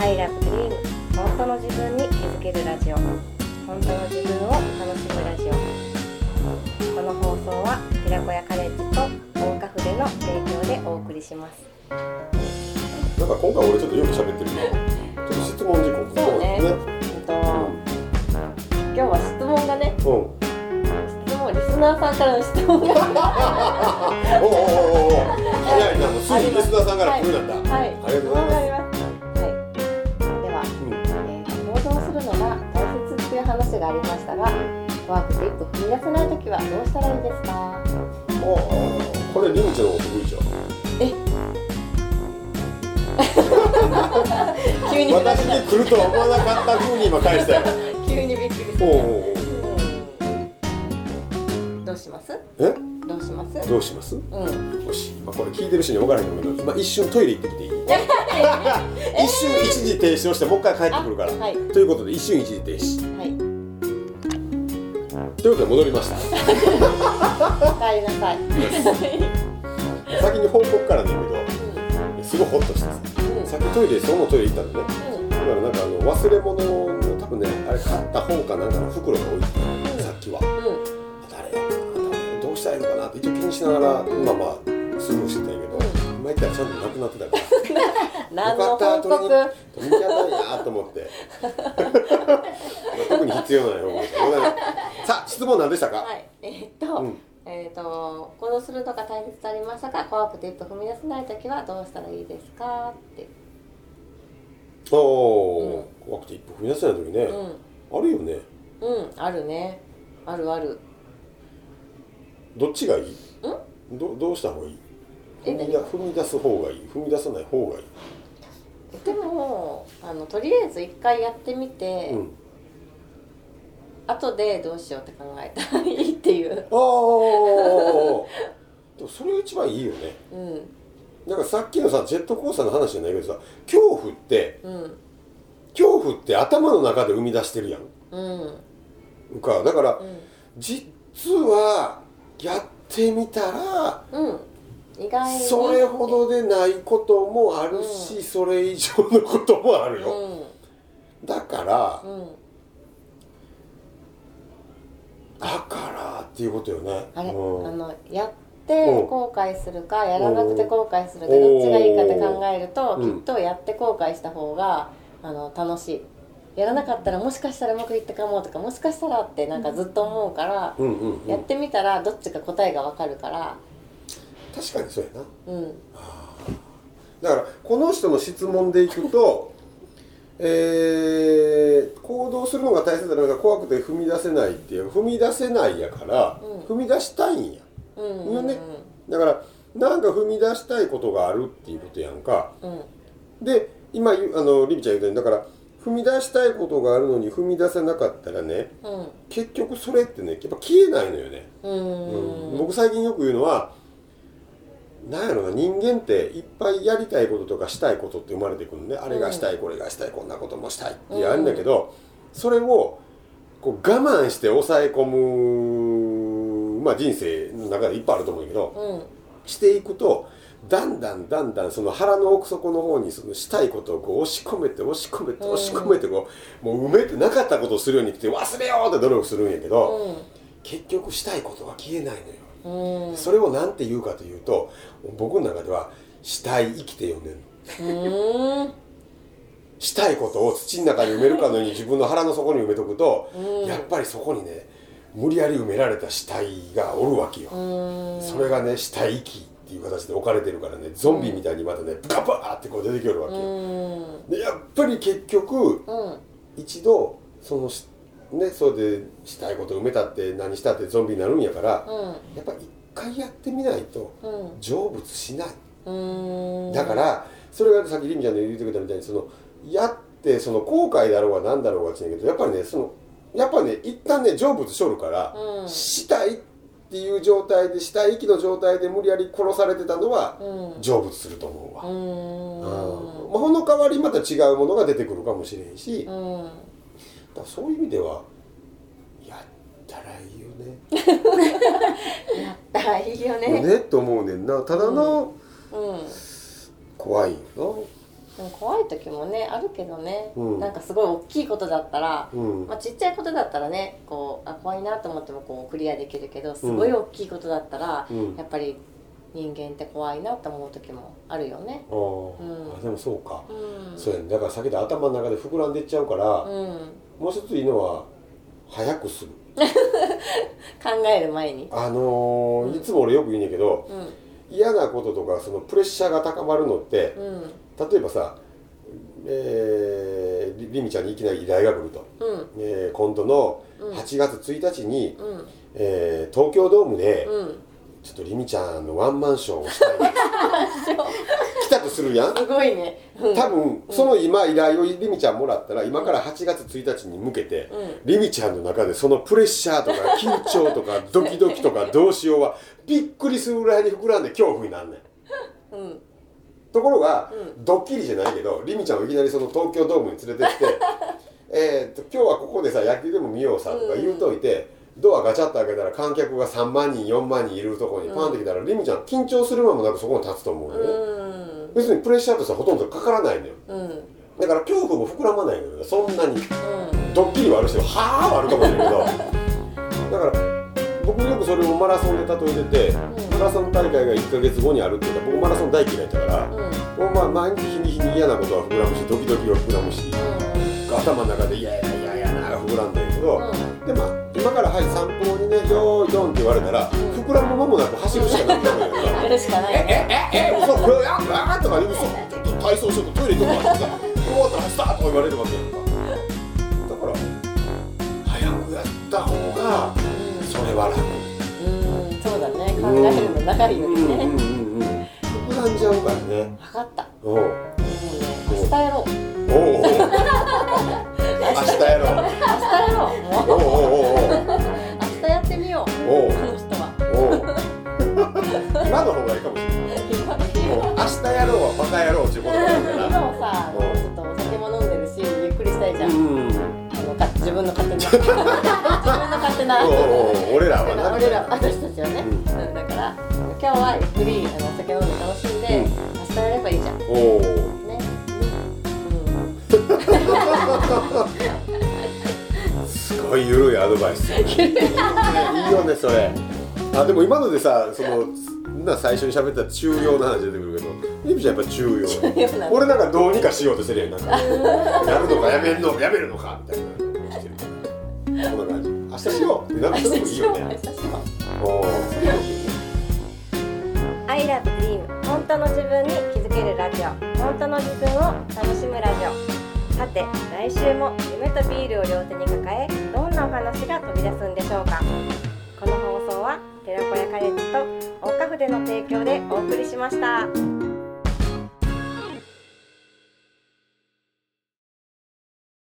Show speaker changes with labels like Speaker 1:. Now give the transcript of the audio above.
Speaker 1: I love dream 本当の自分に気づけるラジオ。本当の自分を楽しむラジオ。この放送は寺子屋カレッジと大岡筆の提供でお送りします。
Speaker 2: なんか今回俺ちょっとよく喋ってるな。ちょっと質問事項
Speaker 1: そうね。
Speaker 2: ね。
Speaker 1: えっと今日は質問がね
Speaker 2: うん。
Speaker 1: 質問リスナーさんからの質問が。
Speaker 2: おおおおお早いなもうすぐリスナーさんから来るなんだ、
Speaker 1: はい、
Speaker 2: ありがとうございます
Speaker 1: 切っていう話がありましたが、怖くて一歩踏み出せないときはどうしたらいいですか？
Speaker 2: おーこれリミちゃんの得意じゃん
Speaker 1: 急に
Speaker 2: 私に来るとは思わなかった風に今返したよ
Speaker 1: 急にびっくりする。
Speaker 2: おうおう
Speaker 1: どうします？
Speaker 2: え？
Speaker 1: どうします？
Speaker 2: どうします？
Speaker 1: うん。
Speaker 2: よし、まあ、これ聞いてる人に分からへんけど今一瞬トイレ行ってきていい？一瞬一時停止をしてもう一回帰ってくるから、
Speaker 1: あはい。
Speaker 2: ということで一瞬一時停止。
Speaker 1: はい。
Speaker 2: ということで戻りました
Speaker 1: お帰りなさい。
Speaker 2: 先に報告からねんけどすごいホッとしてさ。
Speaker 1: うん。
Speaker 2: さっきトイレそのトイレ行ったのね。
Speaker 1: うん。
Speaker 2: だからなんかあの忘れ物の多分ねあれ買った本かなんかの袋が置いて
Speaker 1: うん。
Speaker 2: さっきは。
Speaker 1: うん。
Speaker 2: 誰やろなどうしたらいいのかなって一応気にしながらまあまあスルーしてたんやけど今言ったらちゃんとなくなってたから
Speaker 1: 何の
Speaker 2: よかった
Speaker 1: 報告？
Speaker 2: 取りに取りに行かないなと思って 特に必要ない報告さあ質問何でしたか、
Speaker 1: はい。えーっと。
Speaker 2: うん。
Speaker 1: えー、と行動するのが大切とありましたが怖くて一歩踏み出せない時はどうしたらいいですか？って、
Speaker 2: おお、怖くて一歩踏み出せない時ね、
Speaker 1: うん。
Speaker 2: あるよね。
Speaker 1: うんあるね。あるある。
Speaker 2: どっちがいい？どどうした方がいい？踏み出す方がいい。踏み出さない方がいい、
Speaker 1: でもあのとりあえず一回やってみて、
Speaker 2: うん。
Speaker 1: 後でどうしようって考えたらいいっていう。
Speaker 2: ああ それが一番いいよね。
Speaker 1: うん。
Speaker 2: なんかさっきのさジェットコースターの話じゃないけどさ恐怖って
Speaker 1: うん。
Speaker 2: 恐怖って頭の中で生み出してるやん。
Speaker 1: うん。
Speaker 2: かだから、
Speaker 1: うん。
Speaker 2: 実はやってみたら
Speaker 1: うん意外に。
Speaker 2: それほどでないこともあるし、それ以上のこともあるよ、だから
Speaker 1: うん。うん
Speaker 2: だからっていうことよね。
Speaker 1: あれ、
Speaker 2: うん。
Speaker 1: あのやって
Speaker 2: うん。
Speaker 1: 後悔するかやらなくて後悔するかどっちがいいかって考えると
Speaker 2: うん。
Speaker 1: きっとやって後悔した方があの楽しい。やらなかったらもしかしたらうまくいったかもとかもしかしたらってなんかずっと思うから、
Speaker 2: うんうんうん。
Speaker 1: やってみたらどっちか答えがわかるから
Speaker 2: 確かにそうやな。
Speaker 1: うん。
Speaker 2: だからこの人の質問でいくと えー行動するのが大切だから怖くて踏み出せないっていう踏み出せないやから、
Speaker 1: うん。
Speaker 2: 踏み出したいんや。
Speaker 1: うん。うん
Speaker 2: よね。だからなんか踏み出したいことがあるっていうことやんか。
Speaker 1: うん。
Speaker 2: で今あのリビちゃん言ったようにだから踏み出したいことがあるのに踏み出せなかったらね
Speaker 1: うん。
Speaker 2: 結局それってねやっぱ消えないのよね、
Speaker 1: うん。
Speaker 2: うん。僕最近よく言うのはなんやろな人間っていっぱいやりたいこととかしたいことって生まれてくるのね。あれがしたいこれがしたいこんなこともしたいってあるんだけど、それをこう我慢して抑え込む、まあ、人生の中でいっぱいあると思うけど、
Speaker 1: うん。
Speaker 2: していくとだんだんだんだんその腹の奥底の方にそのしたいことをこう押し込めて押し込めて押し込めてこうもう埋めてなかったことをするようにって忘れようって努力するんやけど、結局したいことは消えないのよ。それを何て言うかというと僕の中では「したい生きて」呼んでんの。
Speaker 1: うん
Speaker 2: したいことを土の中に埋めるかのように自分の腹の底に埋めとくと、
Speaker 1: うん
Speaker 2: やっぱりそこにね無理やり埋められた死体がおるわけよ。
Speaker 1: うん
Speaker 2: それがね死体遺棄っていう形で置かれてるからねゾンビみたいにまたねブカバーってこう出てきよるわけ
Speaker 1: う
Speaker 2: よ。
Speaker 1: ん
Speaker 2: でやっぱり結局
Speaker 1: うん
Speaker 2: 一度そのしねそれでしたいこと埋めたって何したってゾンビになるんやから、
Speaker 1: うん。
Speaker 2: やっぱ一回やってみないと
Speaker 1: うん。
Speaker 2: 成仏しない。
Speaker 1: うん。
Speaker 2: だからそれがさっきりみちゃんの言ってくれたみたいにそのやっってその後悔だろうが何だろうが違うけどやっぱりねそのやっぱね一旦ね成仏しょるから、
Speaker 1: うん。
Speaker 2: 死体っていう状態で死体息の状態で無理やり殺されてたのは
Speaker 1: うん。
Speaker 2: 成仏すると思うわ、
Speaker 1: う
Speaker 2: うん。
Speaker 1: ん。
Speaker 2: まあ、この代わりまた違うものが出てくるかもしれんし、
Speaker 1: うん
Speaker 2: らそういう意味ではやったらいいよね。
Speaker 1: やったらいいよね。
Speaker 2: ねと思うねんな。ただの、
Speaker 1: うん。
Speaker 2: 怖いよ
Speaker 1: でも怖い時もねあるけどね、
Speaker 2: うん。
Speaker 1: なんかすごい大きいことだったら、
Speaker 2: なうん。
Speaker 1: まあ、ちっちゃいことだったらねこうあ怖いなと思ってもこうクリアできるけどすごい大きいことだったら、
Speaker 2: うん。
Speaker 1: やっぱり人間って怖いなと思う時もあるよね。うん。
Speaker 2: あでもそうか、
Speaker 1: うん、
Speaker 2: そうやね。だから先で頭の中で膨らんでいっちゃうから、
Speaker 1: うん、
Speaker 2: もう一ついいのは早くする。
Speaker 1: 考える前に。
Speaker 2: あのー
Speaker 1: うん。
Speaker 2: いつも俺よく言うねんけど
Speaker 1: うん。
Speaker 2: 嫌なこととかそのプレッシャーが高まるのって
Speaker 1: うん。
Speaker 2: 例えばさ、えー、りりみちゃんにいきなり依頼が来ると、
Speaker 1: うん。
Speaker 2: えー今度の
Speaker 1: うん。
Speaker 2: 8月1日に、
Speaker 1: うん。
Speaker 2: えー東京ドームで、
Speaker 1: うん
Speaker 2: ちょっとりみちゃんのワンマンショーをしたい。来たとするやん。
Speaker 1: すごいね。うん。
Speaker 2: 多分その今依頼をりみちゃんもらったら今から8月1日に向けて、
Speaker 1: うん。
Speaker 2: りみちゃんの中でそのプレッシャーとか緊張とかドキドキとかどうしようはびっくりするぐらいに膨らんで恐怖になるねん。
Speaker 1: うん。
Speaker 2: ところが、
Speaker 1: う
Speaker 2: ドッキリじゃないけどりみちゃんをいきなりその東京ドームに連れてきて えーと今日はここでさ野球でも見ようさとか言うといて、ドアガチャッと開けたら観客が3万人4万人いるところにパンって来たら、りみちゃん緊張する間もなくそこに立つと思うよ。ね、
Speaker 1: うん。
Speaker 2: 別にプレッシャーとしてはほとんどかからないのよ。
Speaker 1: うん。
Speaker 2: だから恐怖も膨らまないのよ。そんなに
Speaker 1: うん。
Speaker 2: ドッキリはあるしはあはあるかもしれないけど。だから僕よくそれをマラソンで例えてて、
Speaker 1: うん。
Speaker 2: マラソン大会が1ヶ月後にあるって言ったら僕マラソン大嫌いだったから、
Speaker 1: うん。
Speaker 2: まあ毎日日に日に嫌なことは膨らむしドキドキは膨らむし頭の中で嫌や嫌やなが膨らんだけど、でまあ今からはい散歩にねよーいドンって言われたら、
Speaker 1: うん
Speaker 2: 膨らむ間もなく走るしかなくなるんや
Speaker 1: やるしかないよね。
Speaker 2: ええ嘘うわやっとか嘘ちょっと体操しようとトイレ行こうかってさ終わったとか言われるわけやんかだから早くやった方がそれは楽
Speaker 1: うん、うん、そうだね。考えるの長いよりね。
Speaker 2: うんうんうんうん膨らんじゃうからね
Speaker 1: 分かった。
Speaker 2: おう
Speaker 1: も自分の勝手な。
Speaker 2: 俺らはな
Speaker 1: 俺ら私たちはね、
Speaker 2: う
Speaker 1: うん、だから今日はゆっくりあのお酒飲んで楽しんで、
Speaker 2: うん
Speaker 1: 明日やればいいじゃんね
Speaker 2: おうすごい緩いアドバイス。いいよね、それ。あ、でも今のでさ、その、な最初に喋った中庸の話出てくるけど、ゆみちゃんやっぱ中庸。
Speaker 1: 庸なの
Speaker 2: 俺なんかどうにかしようとしてるやん、なんか。やるのかやめるのやめるのかみたいな。こんな感じ。明日しようってなんか
Speaker 1: 明
Speaker 2: それもいいよ
Speaker 1: 日しよう明。日しよ
Speaker 2: おーそれもいいね
Speaker 1: I love dream 本当の自分に気づけるラジオ本当の自分を楽しむラジオさて来週も夢とビールを両手に抱えどんなお話が飛び出すんでしょうかこの放送は寺子屋カレッジと大カフでの提供でお送りしました。